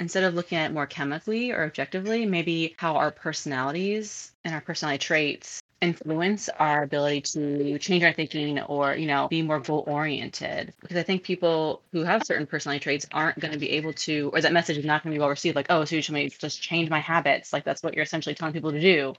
instead of looking at it more chemically or objectively, maybe how our personalities and our personality traits influence our ability to change our thinking or you know be more goal oriented because i think people who have certain personality traits aren't going to be able to or that message is not going to be well received like oh so you should just change my habits. Like that's what you're essentially telling people to do.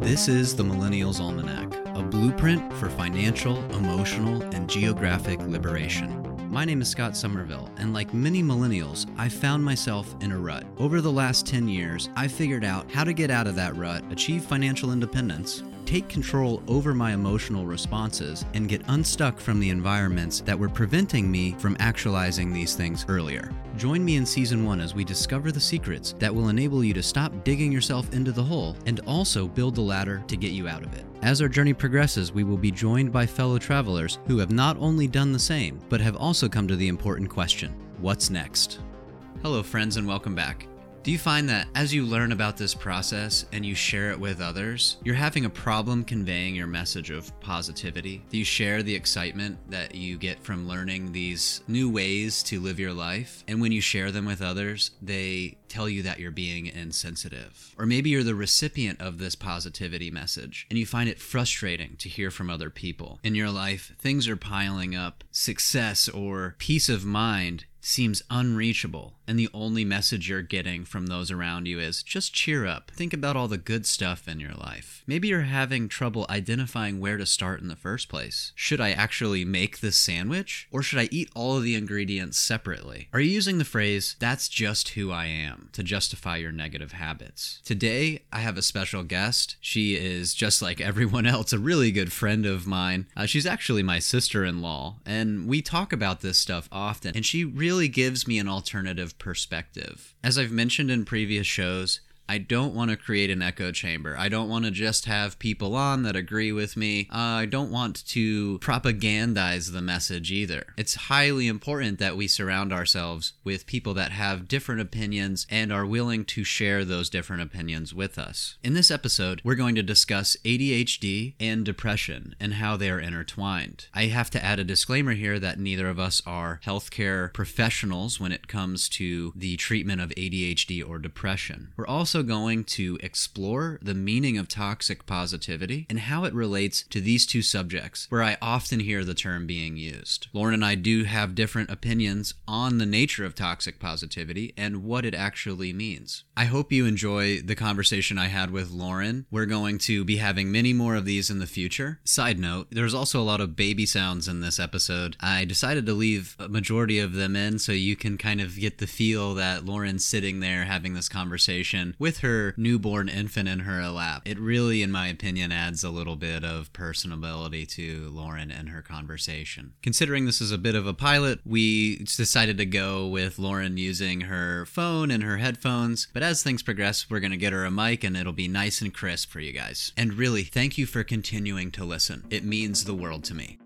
This is the millennials almanac a blueprint for financial emotional and geographic liberation my name is Scott Somerville, and like many millennials, I found myself in a rut. Over the last 10 years, I figured out how to get out of that rut, achieve financial independence, take control over my emotional responses, and get unstuck from the environments that were preventing me from actualizing these things earlier. Join me in season one as we discover the secrets that will enable you to stop digging yourself into the hole and also build the ladder to get you out of it. As our journey progresses, we will be joined by fellow travelers who have not only done the same, but have also come to the important question what's next? Hello, friends, and welcome back. Do you find that as you learn about this process and you share it with others, you're having a problem conveying your message of positivity? Do you share the excitement that you get from learning these new ways to live your life? And when you share them with others, they tell you that you're being insensitive. Or maybe you're the recipient of this positivity message and you find it frustrating to hear from other people. In your life, things are piling up, success or peace of mind seems unreachable, and the only message you're getting from those around you is just cheer up. Think about all the good stuff in your life. Maybe you're having trouble identifying where to start in the first place. Should I actually make this sandwich, or should I eat all of the ingredients separately? Are you using the phrase, that's just who I am, to justify your negative habits? Today, I have a special guest. She is, just like everyone else, a really good friend of mine. Uh, she's actually my sister in law, and we talk about this stuff often, and she really really gives me an alternative perspective. As I've mentioned in previous shows, I don't want to create an echo chamber. I don't want to just have people on that agree with me. Uh, I don't want to propagandize the message either. It's highly important that we surround ourselves with people that have different opinions and are willing to share those different opinions with us. In this episode, we're going to discuss ADHD and depression and how they are intertwined. I have to add a disclaimer here that neither of us are healthcare professionals when it comes to the treatment of ADHD or depression. We're also also going to explore the meaning of toxic positivity and how it relates to these two subjects, where I often hear the term being used. Lauren and I do have different opinions on the nature of toxic positivity and what it actually means. I hope you enjoy the conversation I had with Lauren. We're going to be having many more of these in the future. Side note, there's also a lot of baby sounds in this episode. I decided to leave a majority of them in so you can kind of get the feel that Lauren's sitting there having this conversation with with her newborn infant in her lap. It really, in my opinion, adds a little bit of personability to Lauren and her conversation. Considering this is a bit of a pilot, we decided to go with Lauren using her phone and her headphones. But as things progress, we're going to get her a mic and it'll be nice and crisp for you guys. And really, thank you for continuing to listen. It means the world to me.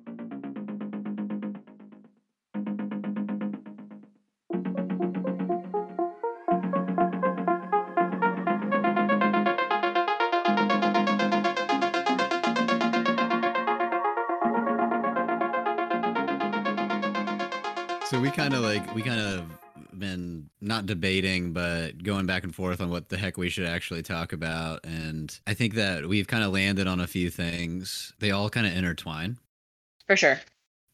We kind of been not debating but going back and forth on what the heck we should actually talk about. And i think that we've kind of landed on a few things. They all kind of intertwine. For sure.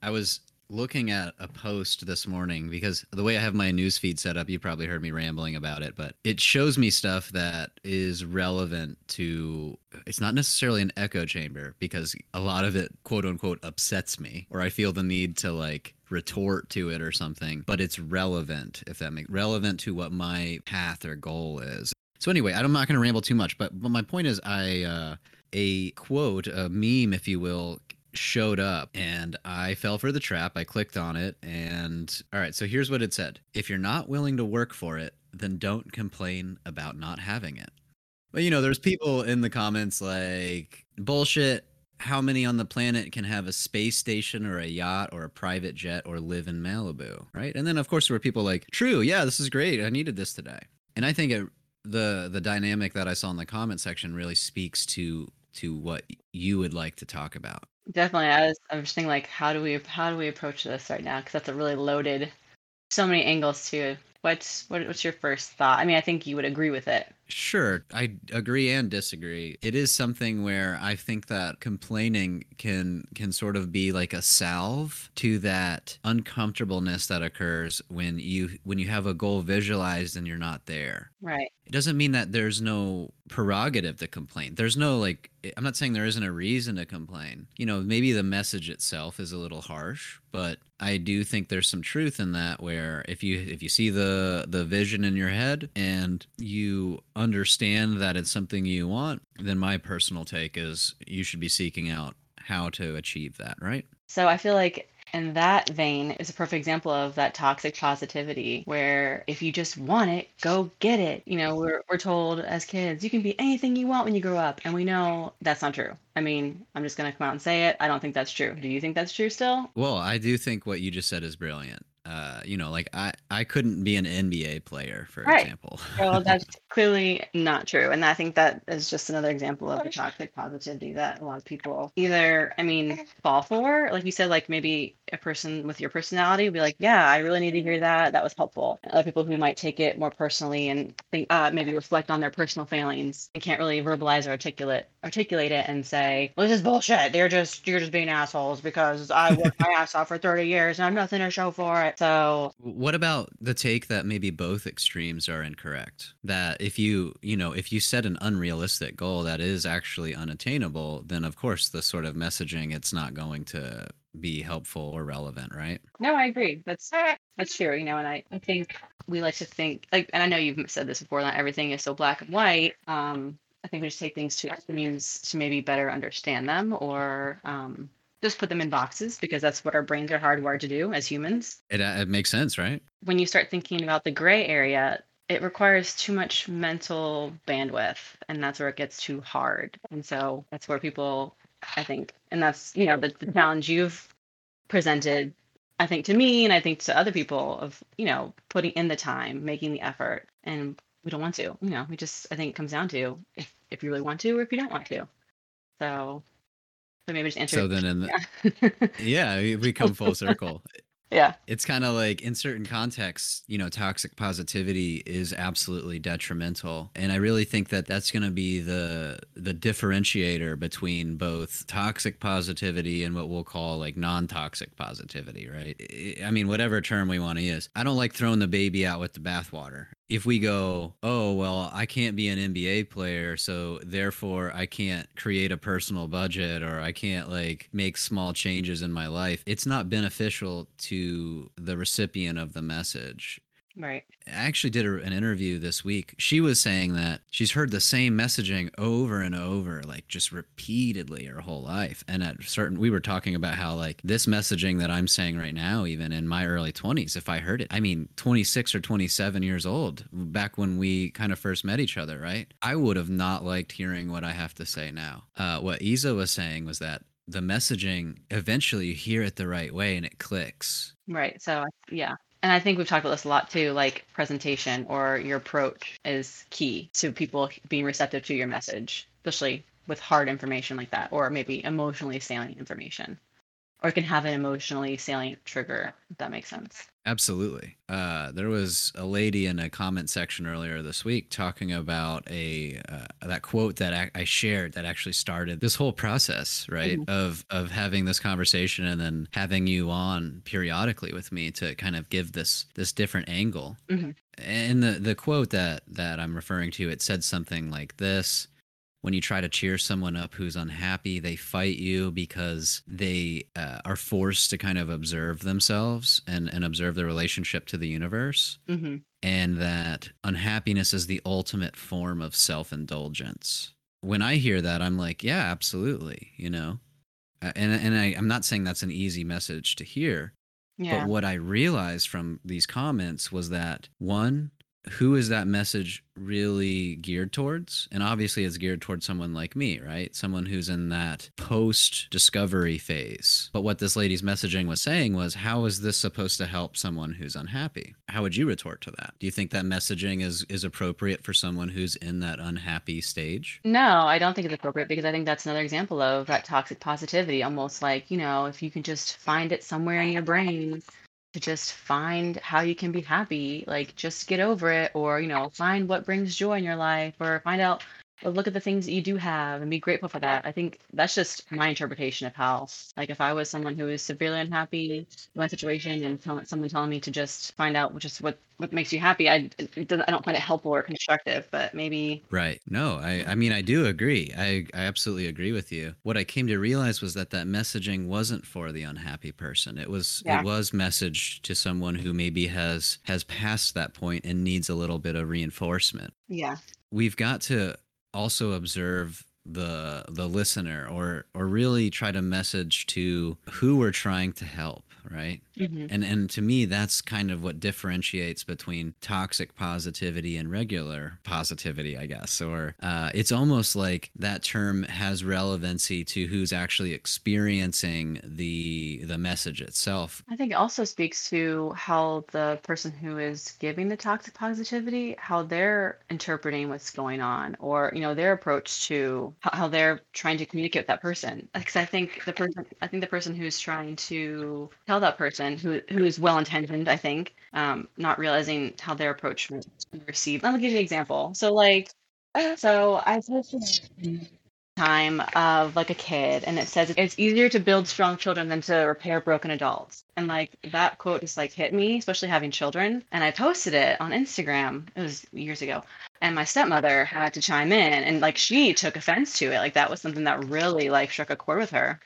I was looking at a post this morning because the way I have my newsfeed set up, you probably heard me rambling about it, but it shows me stuff that is relevant to it's not necessarily an echo chamber because a lot of it quote unquote upsets me or I feel the need to like retort to it or something, but it's relevant if that makes relevant to what my path or goal is. So anyway, I'm not going to ramble too much, but but my point is I uh a quote, a meme, if you will, showed up and I fell for the trap. I clicked on it and all right, so here's what it said. If you're not willing to work for it, then don't complain about not having it. But you know, there's people in the comments like bullshit. How many on the planet can have a space station or a yacht or a private jet or live in Malibu, right? And then of course there were people like, "True, yeah, this is great. I needed this today." And I think it, the the dynamic that I saw in the comment section really speaks to to what you would like to talk about. Definitely. I was I was thinking like how do we how do we approach this right now? Because that's a really loaded so many angles to it. What's what, what's your first thought? I mean, I think you would agree with it. Sure, I agree and disagree. It is something where I think that complaining can can sort of be like a salve to that uncomfortableness that occurs when you when you have a goal visualized and you're not there. Right. It doesn't mean that there's no prerogative to complain. There's no like I'm not saying there isn't a reason to complain. You know, maybe the message itself is a little harsh, but I do think there's some truth in that where if you if you see the the vision in your head and you understand that it's something you want, then my personal take is you should be seeking out how to achieve that, right? So I feel like in that vein is a perfect example of that toxic positivity where if you just want it, go get it. You know, we're, we're told as kids, you can be anything you want when you grow up. And we know that's not true. I mean, I'm just going to come out and say it. I don't think that's true. Do you think that's true still? Well, I do think what you just said is brilliant uh, you know, like I, I couldn't be an NBA player, for Right. example. Well, that's clearly not true. And I think that is just another example of the toxic positivity that a lot of people either, I mean, fall for. Like you said, like maybe a person with your personality would be like, yeah, I really need to hear that. That was helpful. And other people who might take it more personally and think, uh, maybe reflect on their personal failings and can't really verbalize or articulate articulate it and say, well, this is bullshit. They're just, you're just being assholes because I worked my ass off for 30 years and I'm nothing to show for it. So, What about the take that maybe both extremes are incorrect? That if you, you know, if you set an unrealistic goal that is actually unattainable, then of course the sort of messaging it's not going to be helpful or relevant, right? no, I agree. That's, that's true. You know, and I, I think we like to think like, and I know you've said this before, not everything is so black and white. Um, I think we just take things to extremes to maybe better understand them or, um, just put them in boxes because that's what our brains are hardwired to do as humans. It, uh, it makes sense, right? When you start thinking about the gray area, it requires too much mental bandwidth, and that's where it gets too hard. And so that's where people, I think, and that's you know the, the challenge you've presented, I think to me, and I think to other people of you know putting in the time, making the effort, and we don't want to. You know, we just I think it comes down to if if you really want to or if you don't want to. So, so maybe just answer. So then, in the, yeah. yeah, we- we come full circle. Yeah. it's kind of like in certain contexts you know toxic positivity is absolutely detrimental and i really think that that's going to be the the differentiator between both toxic positivity and what we'll call like non-toxic positivity right? I- mean whatever term we want to use. I don't like throwing the baby out with the bathwater if we go, oh, well, I can't be an NBA player, so therefore I can't create a personal budget or I can't like make small changes in my life, it's not beneficial to the recipient of the message. Right. I actually did a, an interview this week. She was saying that she's heard the same messaging over and over, like just repeatedly her whole life. And at certain, we were talking about how like this messaging that I'm saying right now, even in my early 20s, if I heard it, I mean, 26 or 27 years old, back when we kind of first met each other, right? I would have not liked hearing what I have to say now. Uh, what Isa was saying was that the messaging eventually you hear it the right way and it clicks. Right. So yeah. And I think we've talked about this a lot too, like presentation or your approach is key to people being receptive to your message, especially with hard information like that, or maybe emotionally salient information. Or it can have an emotionally salient trigger, if that makes sense. Absolutely. Uh, there was a lady in a comment section earlier this week talking about a uh, that quote that I, I shared that actually started this whole process, right? Mhm. Of of having this conversation and then having you on periodically with me to kind of give this this different angle. Mhm. And the the quote that that I'm referring to, it said something like this when you try to cheer someone up who's unhappy, they fight you because they uh, are forced to kind of observe themselves and, and observe their relationship to the universe. hmm And that unhappiness is the ultimate form of self indulgence. When I hear that, I'm like, yeah, absolutely, you know? Uh, And, and I, I'm not saying that's an easy message to hear, Yeah. but what I realized from these comments was that one, who is that message really geared towards? And obviously, it's geared towards someone like me, right? Someone who's in that post discovery phase. But what this lady's messaging was saying was, how is this supposed to help someone who's unhappy? How would you retort to that? Do you think that messaging is, is appropriate for someone who's in that unhappy stage? No, I don't think it's appropriate because I think that's another example of that toxic positivity. Almost like, you know, if you can just find it somewhere in your brain to just find how you can be happy like just get over it or you know find what brings joy in your life or find out look at the things that you do have and be grateful for that i think that's just my interpretation of how like if i was someone who is severely unhappy in my situation and someone telling me to just find out just what what makes you happy. I I don't find it helpful or constructive, but maybe right. No, I I mean I do agree. I I absolutely agree with you. What I came to realize was that that messaging wasn't for the unhappy person. It was yeah. it was messaged to someone who maybe has has passed that point and needs a little bit of reinforcement. Yeah. We've got to also observe the the listener or or really try to message to who we're trying to help right? Mm-hmm. and and to me that's kind of what differentiates between toxic positivity and regular positivity i guess. Or uh, it's almost like that term has relevancy to who's actually experiencing the the message itself. I think it also speaks to how the person who is giving the toxic positivity how they're interpreting what's going on or you know their approach to how they're trying to communicate with that person. Because i think the person i think the person who's trying to tell that person who who is well intentioned i think um, not realizing how their approach be received. Let me give you an example. So like so i posted time of like a kid and it says it's easier to build strong children than to repair broken adults. And like that quote just like hit me especially having children. And i posted it on instagram. It was years ago. And my stepmother had to chime in and like she took offense to it. Like that was something that really like struck a chord with her.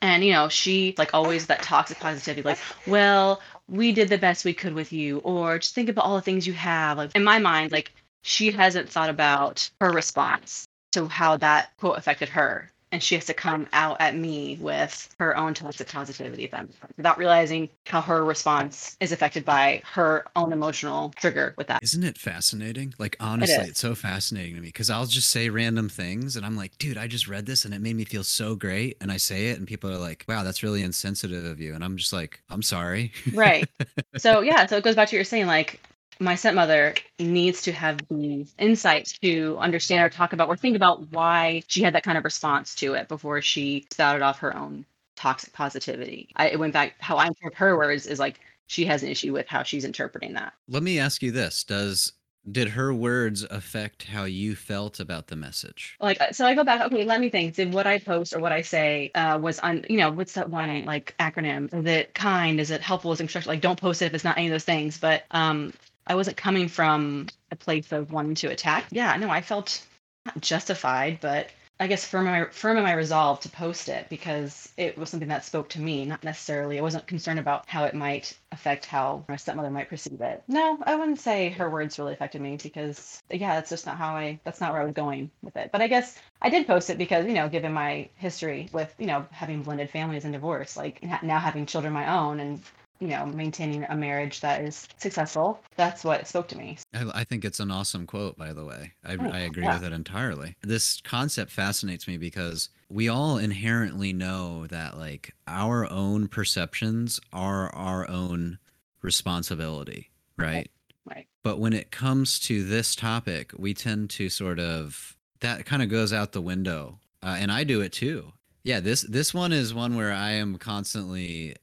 And you know she like always that toxic positivity like well we did the best we could with you or just think about all the things you have. Like in my mind like she hasn't thought about her response to how that quote affected her. And she has to come out at me with her own toxic positivity then without realizing how her response is affected by her own emotional trigger with that. Isn't it fascinating? Like honestly it it's so fascinating to me because i'll just say random things and i'm like dude i just read this and it made me feel so great. And i say it and people are like wow that's really insensitive of you. And i'm just like i'm sorry. Right. So yeah so it goes back to what you're saying like my stepmother needs to have the insight to understand or talk about or think about why she had that kind of response to it before she spouted off her own toxic positivity. I it went back how I interpret her words is like she has an issue with how she's interpreting that. Let me ask you this: Does did her words affect how you felt about the message? Like so i go back okay let me think. Did what i post or what i say uh, was on you know what's that one like acronym? Is it kind? Is it helpful? Is it constructive like don't post it if it's not any of those things. But um I wasn't coming from a place of wanting to attack. Yeah, no, I felt justified, but I guess firm in my firm in my resolve to post it because it was something that spoke to me, not necessarily. I wasn't concerned about how it might affect how my stepmother might perceive it. No, I wouldn't say her words really affected me because yeah, that's just not how I that's not where I was going with it. But I guess I did post it because, you know, given my history with, you know, having blended families and divorce, like now having children my own and you know, maintaining a marriage that is successful. That's what spoke to me. I, I think it's an awesome quote, by the way. I, oh, I agree yeah. with it entirely. This concept fascinates me because we all inherently know that, like, our own perceptions are our own responsibility, right? Right. But when it comes to this topic, we tend to sort of, that kind of goes out the window. Uh, and I do it too. Yeah, this this one is one where I am constantly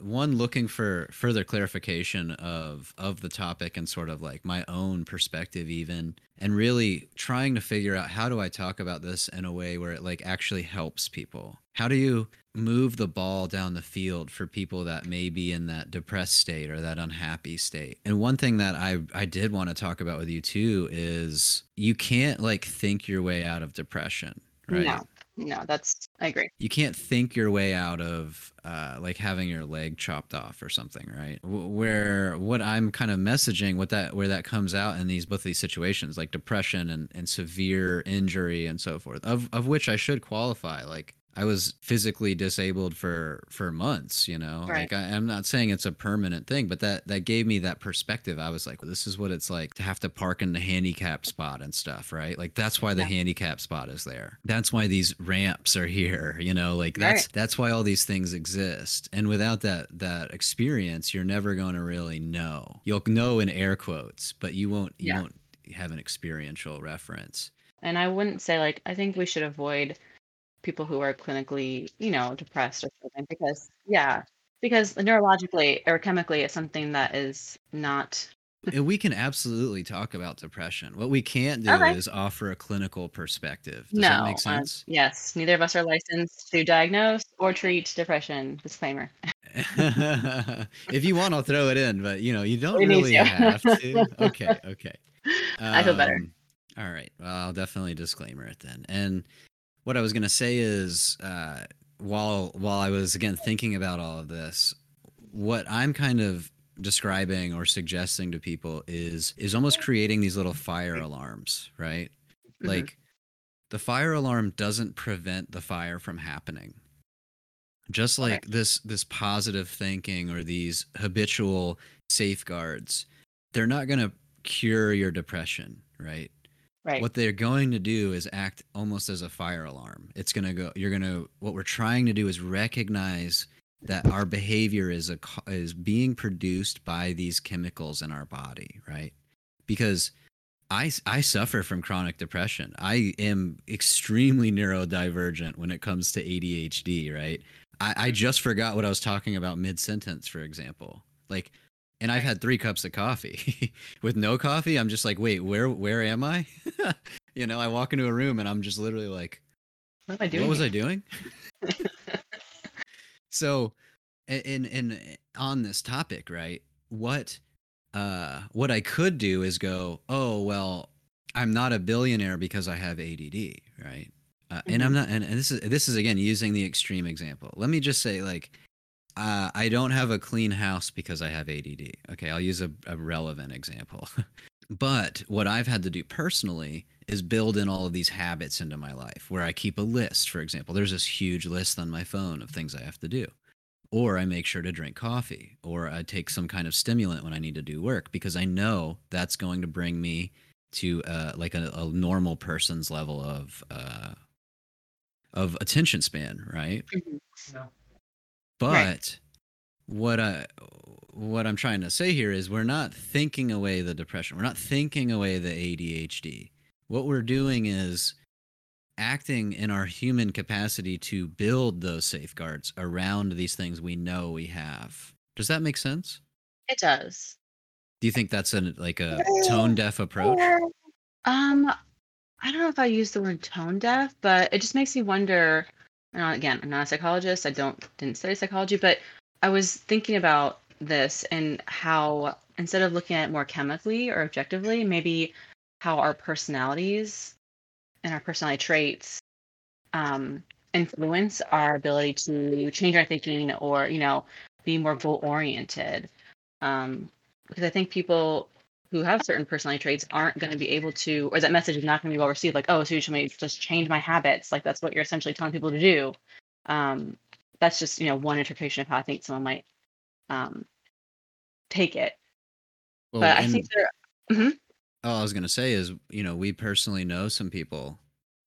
one looking for further clarification of of the topic and sort of like my own perspective even and really trying to figure out how do I talk about this in a way where it like actually helps people. How do you move the ball down the field for people that may be in that depressed state or that unhappy state? And one thing that I I did want to talk about with you too is you can't like think your way out of depression, right? No no that's i agree. You can't think your way out of uh, like having your leg chopped off or something right? Where what i'm kind of messaging what that where that comes out in these both these situations like depression and, and severe injury and so forth of, of which i should qualify like I was physically disabled for for months, you know. Right. Like I, I'm not saying it's a permanent thing, but that that gave me that perspective. I was like, well, this is what it's like to have to park in the handicap spot and stuff, right? Like that's why the Yeah. handicap spot is there. That's why these ramps are here, you know, like that's Right. that's why all these things exist. And without that that experience, you're never going to really know. You'll know in air quotes, but you won't you Yeah. won't have an experiential reference. And I wouldn't say like I think we should avoid people who are clinically, you know, depressed or something because yeah, because neurologically or chemically it's something that is not And we can absolutely talk about depression. What we can't do Okay. is offer a clinical perspective. Does no. that make uh, sense? yes, neither of us are licensed to diagnose or treat depression. Disclaimer. if you want, I'll throw it in, but you know, you don't We really to. have to. Okay, okay. I feel better. Um, All right. Well, I'll definitely disclaimer it then. And what I was gonna say is, uh, while while I was again thinking about all of this, what I'm kind of describing or suggesting to people is is almost creating these little fire alarms, right? Mhm. Like the fire alarm doesn't prevent the fire from happening. Just Okay. like this this positive thinking or these habitual safeguards, they're not going to cure your depression, right? Right. What they're going to do is act almost as a fire alarm. It's going to go you're going to what we're trying to do is recognize that our behavior is a is being produced by these chemicals in our body, right? Because I I suffer from chronic depression. I am extremely neurodivergent when it comes to ADHD, right? I, I just forgot what I was talking about mid sentence, for example. Like and I've had three cups of coffee. With no coffee, I'm just like, wait, where where am I? you know, I walk into a room and I'm just literally like, what am I doing? what was? I doing? so in in on this topic right what uh what i could do is go oh well i'm not a billionaire because i have add right uh, and i'm Mhm. not and, and this is this is again using the extreme example let me just say like uh, i don't have a clean house because i have add okay i'll use a, a relevant example but what i've had to do personally is build in all of these habits into my life where I keep a list, for example. There's this huge list on my phone of things I have to do. Or I make sure to drink coffee, or I take some kind of stimulant when I need to do work because I know that's going to bring me to uh, like a, a normal person's level of uh, of attention span, right? Mhm. But Right. what I what I'm trying to say here is we're not thinking away the depression. We're not thinking away the ADHD. What we're doing is acting in our human capacity to build those safeguards around these things we know we have. Does that make sense? It does. Do you think that's an like a tone deaf approach? Um, I don't know if I use the word tone deaf, but it just makes me wonder. Again, I'm not a psychologist. I don't didn't study psychology, but I was thinking about this and how instead of looking at it more chemically or objectively, maybe how our personalities and our personality traits um, influence our ability to change our thinking or you know be more goal oriented. Um, because I think people who have certain personality traits aren't going to be able to, or that message is not going to be well received. Like, oh, so you should just change my habits. Like that's what you're essentially telling people to do. Um, that's just you know one interpretation of how I think someone might um, take it. Well, but I think there. all I was gonna say is, you know, we personally know some people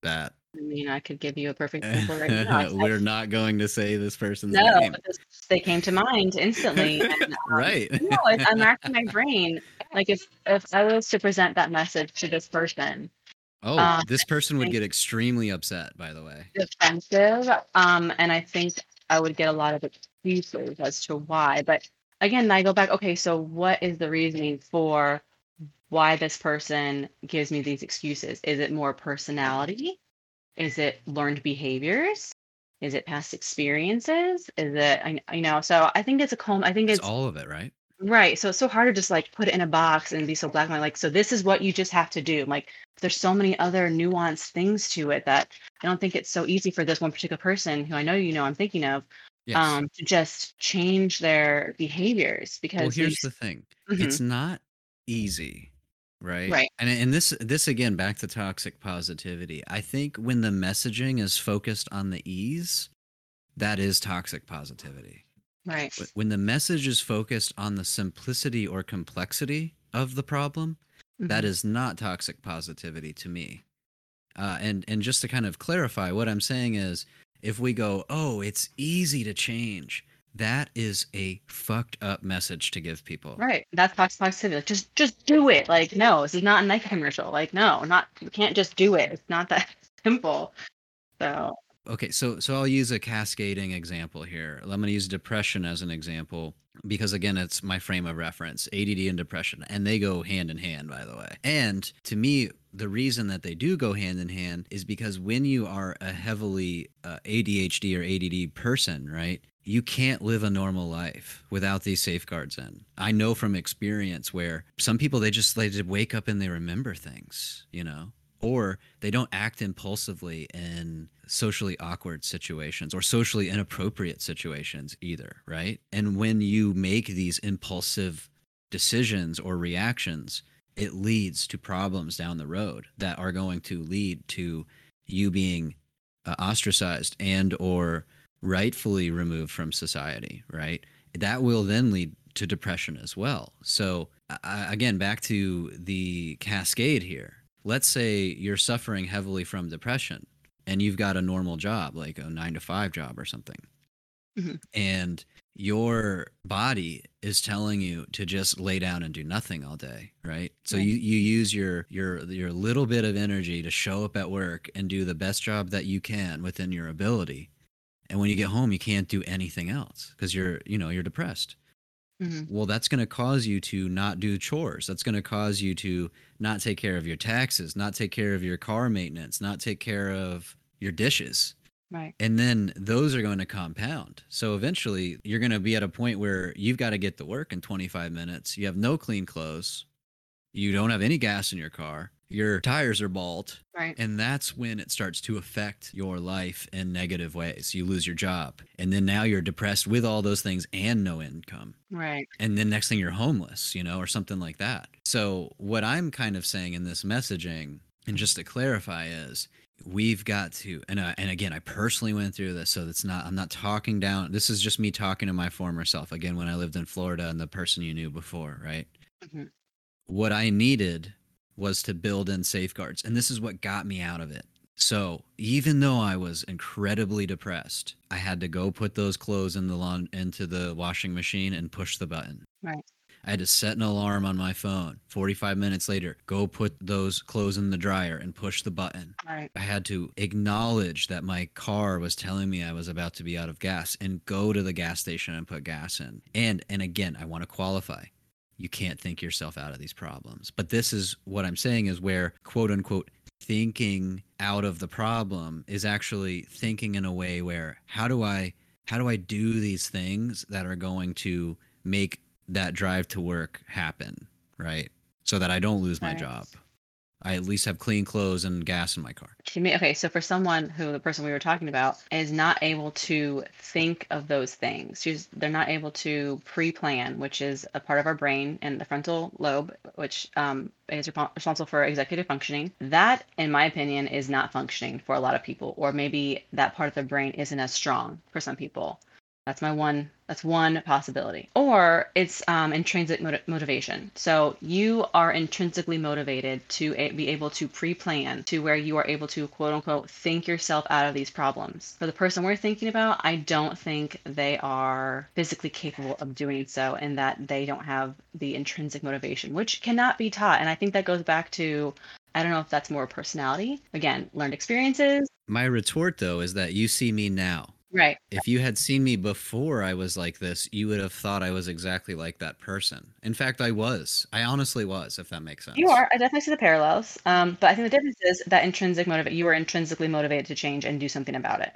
that I mean, I could give you a perfect example right now. We're not going to say this person's no, name. but this- they came to mind instantly. And, um, right. no, it's, I'm racking my brain. Like if if I was to present that message to this person, Oh, Uh, this person would get extremely upset, by the way. defensive. Um, and I think I would get a lot of excuses as to why. But again, I go back, okay, so what is the reasoning for why this person gives me these excuses? Is it more personality? Is it learned behaviors? Is it past experiences? Is it, I- you know, so I think it's a calm, I think It's it's all of it, right? Right. So it's so hard to just like put it in a box and be so black and white. Like, so this is what you just have to do. Like, there's so many other nuanced things to it that I don't think it's so easy for this one particular person who I know you know I'm thinking of Yes. um, to just change their behaviors because well, here's these- the thing. Mhm. It's not easy. right? Right. And and this this again back to toxic positivity. I think when the messaging is focused on the ease, that is toxic positivity. Right. When the message is focused on the simplicity or complexity of the problem, that Mhm. is not toxic positivity to me. Uh, and and just to kind of clarify, what I'm saying is, if we go, oh, it's easy to change, that is a fucked up message to give people. Right. That's toxic positivity. Like, just just do it. Like, no, this is not a Nike commercial. Like, no, not you can't just do it. It's not that simple. So Okay, so so I'll use a cascading example here. I'm going to use depression as an example because again, it's my frame of reference. ADD and depression, and they go hand in hand, by the way. And to me, the reason that they do go hand in hand is because when you are a heavily uh, ADHD or ADD person, right? You can't live a normal life without these safeguards in. I know from experience where some people they just they just wake up and they remember things, you know or they don't act impulsively in socially awkward situations or socially inappropriate situations either, right? And when you make these impulsive decisions or reactions, it leads to problems down the road that are going to lead to you being uh, ostracized and or rightfully removed from society, right? That will then lead to depression as well. So uh, again, back to the cascade here let's say you're suffering heavily from depression and you've got a normal job like a 9 to 5 job or something Mhm. and your body is telling you to just lay down and do nothing all day right so Right. you you use your your your little bit of energy to show up at work and do the best job that you can within your ability and when you get home you can't do anything else because you're you know you're depressed mhm. well that's going to cause you to not do chores. That's going to cause you to not take care of your taxes not take care of your car maintenance not take care of your dishes. Right. and then those are going to compound. So eventually you're going to be at a point where you've got to get to work in 25 minutes. You have no clean clothes. You don't have any gas in your car your tires are bald Right. and that's when it starts to affect your life in negative ways you lose your job and then now you're depressed with all those things and no income Right. and then next thing you're homeless, you know, or something like that. So what I'm kind of saying in this messaging, and just to clarify, is we've got to, and I, and again, I personally went through this, so it's not, I'm not talking down. This is just me talking to my former self again when I lived in Florida and the person you knew before, right? Mhm. What I needed was to build in safeguards, and this is what got me out of it. So even though I was incredibly depressed, I had to go put those clothes in the lawn into the washing machine and push the button. Right. I had to set an alarm on my phone. 45 minutes later, go put those clothes in the dryer and push the button. Right. I had to acknowledge that my car was telling me I was about to be out of gas and go to the gas station and put gas in. And and again, I want to qualify. You can't think yourself out of these problems. But this is what I'm saying is where quote unquote thinking out of the problem is actually thinking in a way where how do I how do I do these things that are going to make that drive to work happen, right? So that I don't lose my Right. job. I at least have clean clothes and gas in my car. Okay, so for someone who the person we were talking about is not able to think of those things, she's, they're not able to pre-plan, which is a part of our brain and the frontal lobe, which um, is repo- responsible for executive functioning. That, in my opinion, is not functioning for a lot of people, or maybe that part of the brain isn't as strong for some people. That's my one. That's one possibility. Or it's um, intrinsic moti- motivation. So you are intrinsically motivated to a- be able to pre-plan to where you are able to quote unquote think yourself out of these problems. For the person we're thinking about, I don't think they are physically capable of doing so, and that they don't have the intrinsic motivation, which cannot be taught. And I think that goes back to I don't know if that's more personality. Again, learned experiences. My retort though is that you see me now. Right. If you had seen me before I was like this, you would have thought I was exactly like that person. In fact, I was. I honestly was, if that makes sense. You are. I definitely see the parallels. Um, but I think the difference is that intrinsic motivate. You were intrinsically motivated to change and do something about it.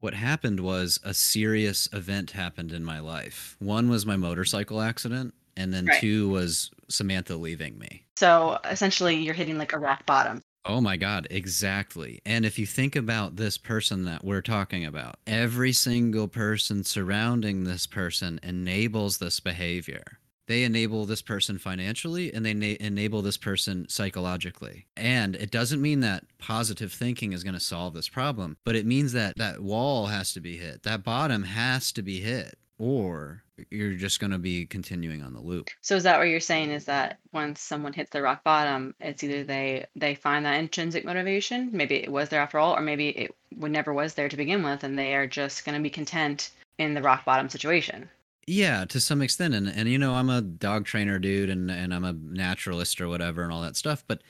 What happened was a serious event happened in my life. One was my motorcycle accident, and then Right. two was Samantha leaving me. So essentially, you're hitting like a rock bottom. Oh my God, exactly. And if you think about this person that we're talking about, every single person surrounding this person enables this behavior. they enable this person financially and they na- enable this person psychologically and it doesn't mean that positive thinking is going to solve this problem but it means that that wall has to be hit that bottom has to be hit or you're just going to be continuing on the loop So is that what you're saying is that once someone hits the rock bottom, it's either they they find that intrinsic motivation, maybe it was there after all, or maybe it never was there to begin with, and they are just going to be content in the rock bottom situation. Yeah, to some extent, and and you know, I'm a dog trainer dude, and and I'm a naturalist or whatever, and all that stuff. But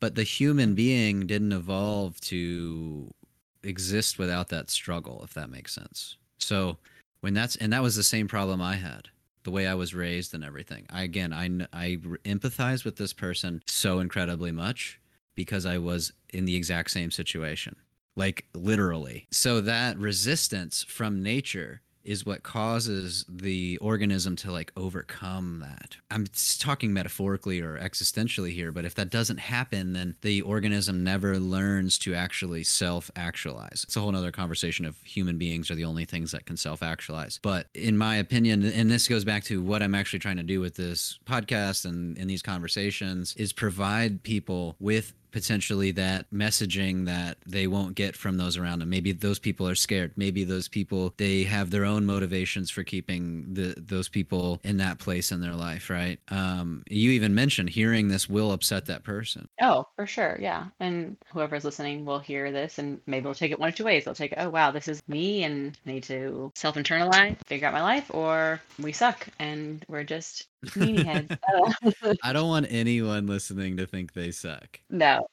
but the human being didn't evolve to exist without that struggle, if that makes sense. So when that's and that was the same problem I had, the way I was raised and everything. I again, I I empathize with this person so incredibly much because I was in the exact same situation, like literally. So that resistance from nature is what causes the organism to like overcome that. I'm talking metaphorically or existentially here, but if that doesn't happen, then the organism never learns to actually self actualize. It's a whole nother conversation of human beings are the only things that can self actualize. But in my opinion, and this goes back to what I'm actually trying to do with this podcast and in these conversations, is provide people with potentially that messaging that they won't get from those around them. Maybe those people are scared. Maybe those people they have their own motivations for keeping the those people in that place in their life, right? Um, you even mentioned hearing this will upset that person. Oh, for sure, yeah. And whoever's listening will hear this, and maybe they'll take it one of two ways. They'll take oh wow, this is me, and I need to self internalize, figure out my life, or we suck, and we're just meanie heads. Oh. I don't want anyone listening to think they suck. no.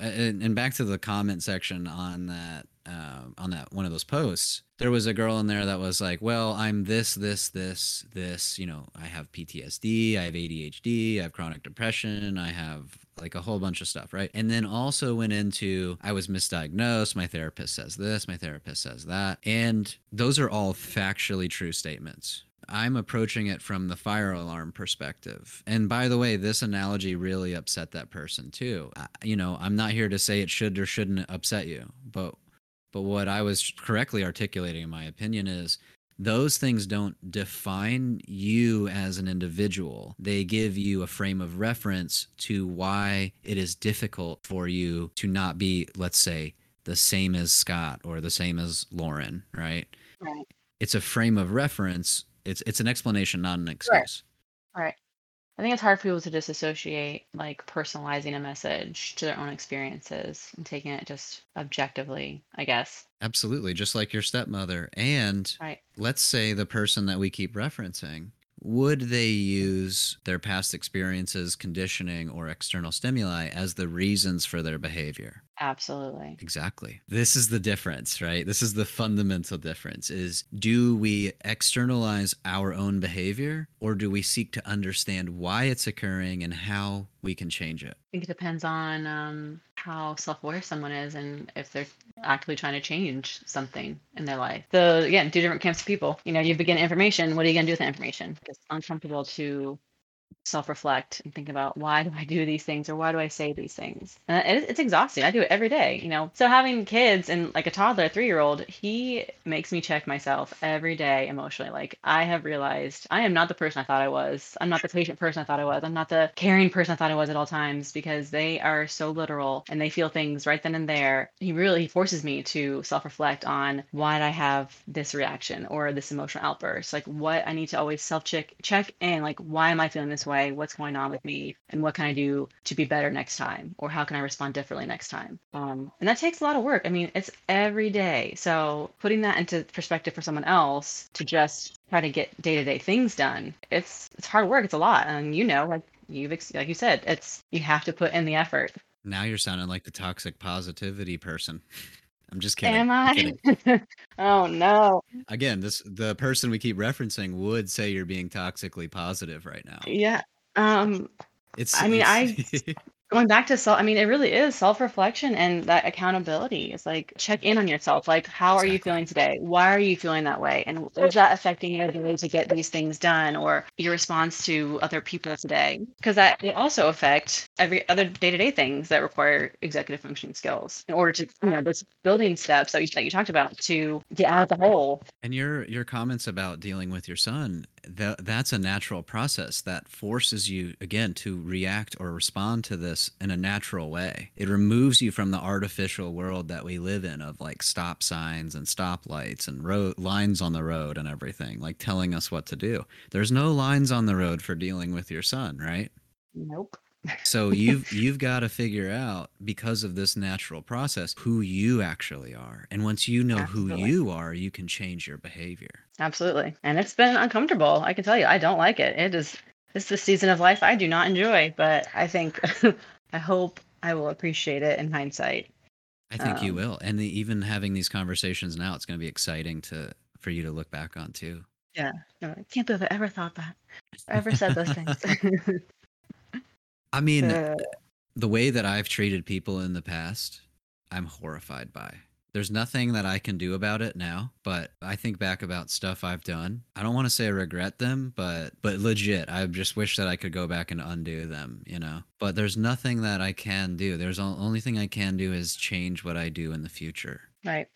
and, and back to the comment section on that uh, on that one of those posts there was a girl in there that was like well i'm this this this this you know i have ptsd i have adhd i have chronic depression i have like a whole bunch of stuff right and then also went into i was misdiagnosed my therapist says this my therapist says that and those are all factually true statements I'm approaching it from the fire alarm perspective. And by the way, this analogy really upset that person too. I, you know, I'm not here to say it should or shouldn't upset you, but but what I was correctly articulating in my opinion is those things don't define you as an individual. They give you a frame of reference to why it is difficult for you to not be, let's say, the same as Scott or the same as Lauren, right? Right. It's a frame of reference it's it's an explanation, not an excuse. Right. I think it's hard for people to disassociate like personalizing a message to their own experiences and taking it just objectively, I guess. Absolutely, just like your stepmother. And Right. let's say the person that we keep referencing, would they use their past experiences, conditioning, or external stimuli as the reasons for their behavior? Absolutely. Exactly. This is the difference, right? This is the fundamental difference is do we externalize our own behavior or do we seek to understand why it's occurring and how we can change it? I think it depends on um, how self-aware someone is and if they're actively trying to change something in their life. So again, two different camps of people. You know, you begin information. What are you going to do with that information? It's uncomfortable to self-reflect and think about why do I do these things or why do I say these things? And it, it's exhausting. I do it every day, you know. So having kids and like a toddler, a three-year-old, he makes me check myself every day emotionally. Like I have realized I am not the person I thought I was. I'm not the patient person I thought I was. I'm not the caring person I thought I was at all times because they are so literal and they feel things right then and there. He really forces me to self-reflect on why did I have this reaction or this emotional outburst? Like what I need to always self-check check in like why am I feeling this way? What's going on with me? And what can I do to be better next time? Or how can I respond differently next time? Um, and that takes a lot of work. I mean, it's every day. So putting that into perspective for someone else to just try to get day to day things done, it's it's hard work. It's a lot. And you know, like you've like you said, it's you have to put in the effort. Now you're sounding like the toxic positivity person. I'm just kidding. Am I'm kidding. oh no. Again, this the person we keep referencing would say you're being toxically positive right now. Yeah. Um, It's I mean, it's- going back to self i mean it really is self-reflection and that accountability it's like check in on yourself like how are you feeling today? Why are you feeling that way? And is that affecting your ability to get these things done or your response to other people today? Because that will also affect every other day-to-day things that require executive functioning skills in order to you know those building steps that you, that you talked about to get out of the hole. And your your comments about dealing with your son th- that's a natural process that forces you again to react or respond to this in a natural way. It removes you from the artificial world that we live in of like stop signs and stoplights and road lines on the road and everything, like telling us what to do. There's no lines on the road for dealing with your son, right? Nope. So you've you've got to figure out because of this natural process who you actually are and once you know Absolutely. who you are you can change your behavior Absolutely. And it's been uncomfortable. I can tell you, I don't like it. It is it's the season of life I do not enjoy, but I think I hope I will appreciate it in hindsight. i think you Um, will and the, even having these conversations now it's going to be exciting to for you to look back on too Yeah. No, I can't believe I ever thought that. Or ever said those things. i mean Uh, the way that I've treated people in the past, I'm horrified by. There's nothing that I can do about it now, but I think back about stuff I've done. I don't want to say I regret them, but but legit, I just wish that I could go back and undo them, you know. But there's nothing that I can do. There's the only thing I can do is change what I do in the future. right.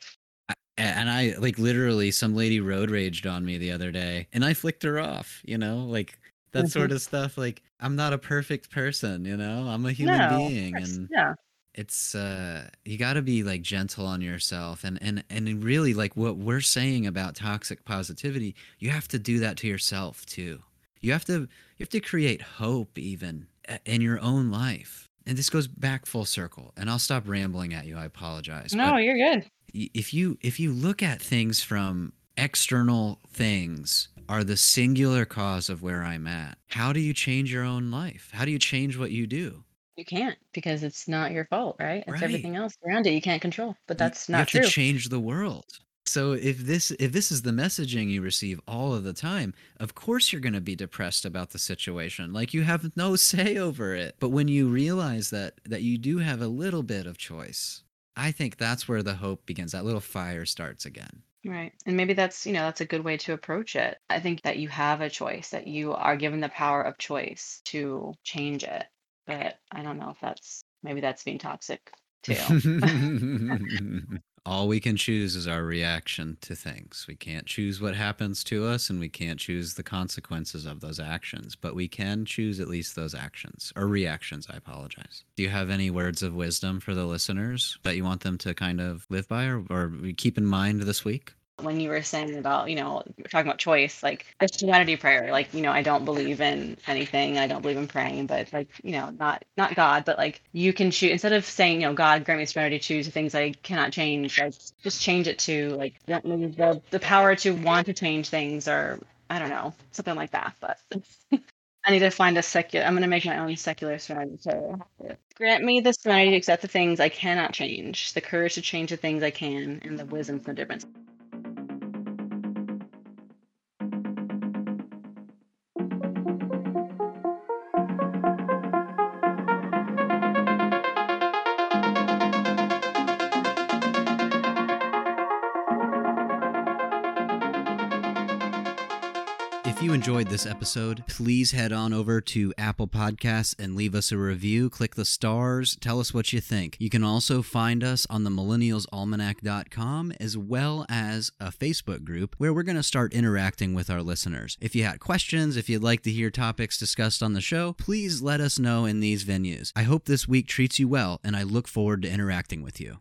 I- And I like literally some lady road raged on me the other day and I flicked her off, you know, like that sort of stuff like I'm not a perfect person, you know. I'm a human No, being and yeah. it's uh you got to be like gentle on yourself and and and really like what we're saying about toxic positivity you have to do that to yourself too you have to you have to create hope even in your own life and this goes back full circle and i'll stop rambling at you i apologize No, but you're good. if you if you look at things from external things are the singular cause of where i'm at how do you change your own life how do you change what you do You can't because it's not your fault, right? It's Right. everything else around it you can't control. But that's you not have true. to change the world so if this if this is the messaging you receive all of the time of course you're going to be depressed about the situation like you have no say over it but when you realize that that you do have a little bit of choice i think that's where the hope begins that little fire starts again Right. And maybe that's, you know, that's a good way to approach it. I think that you have a choice, that you are given the power of choice to change it. But I don't know if that's maybe that's being toxic too. all we can choose is our reaction to things. We can't choose what happens to us and we can't choose the consequences of those actions, but we can choose at least those actions or reactions. I apologize. Do you have any words of wisdom for the listeners that you want them to kind of live by or, or keep in mind this week? When you were saying about, you know, talking about choice, like a serenity prayer, like, you know, I don't believe in anything, I don't believe in praying, but like, you know, not not God, but like you can choose instead of saying, you know, God grant me serenity to choose the things I cannot change, like just change it to like the, the power to want to change things or I don't know, something like that. But I need to find a secular I'm gonna make my own secular serenity prayer. Grant me the serenity to accept the things I cannot change, the courage to change the things I can, and the wisdom for the difference. This episode, please head on over to Apple Podcasts and leave us a review. Click the stars, tell us what you think. You can also find us on the millennialsalmanac.com as well as a Facebook group where we're going to start interacting with our listeners. If you had questions, if you'd like to hear topics discussed on the show, please let us know in these venues. I hope this week treats you well, and I look forward to interacting with you.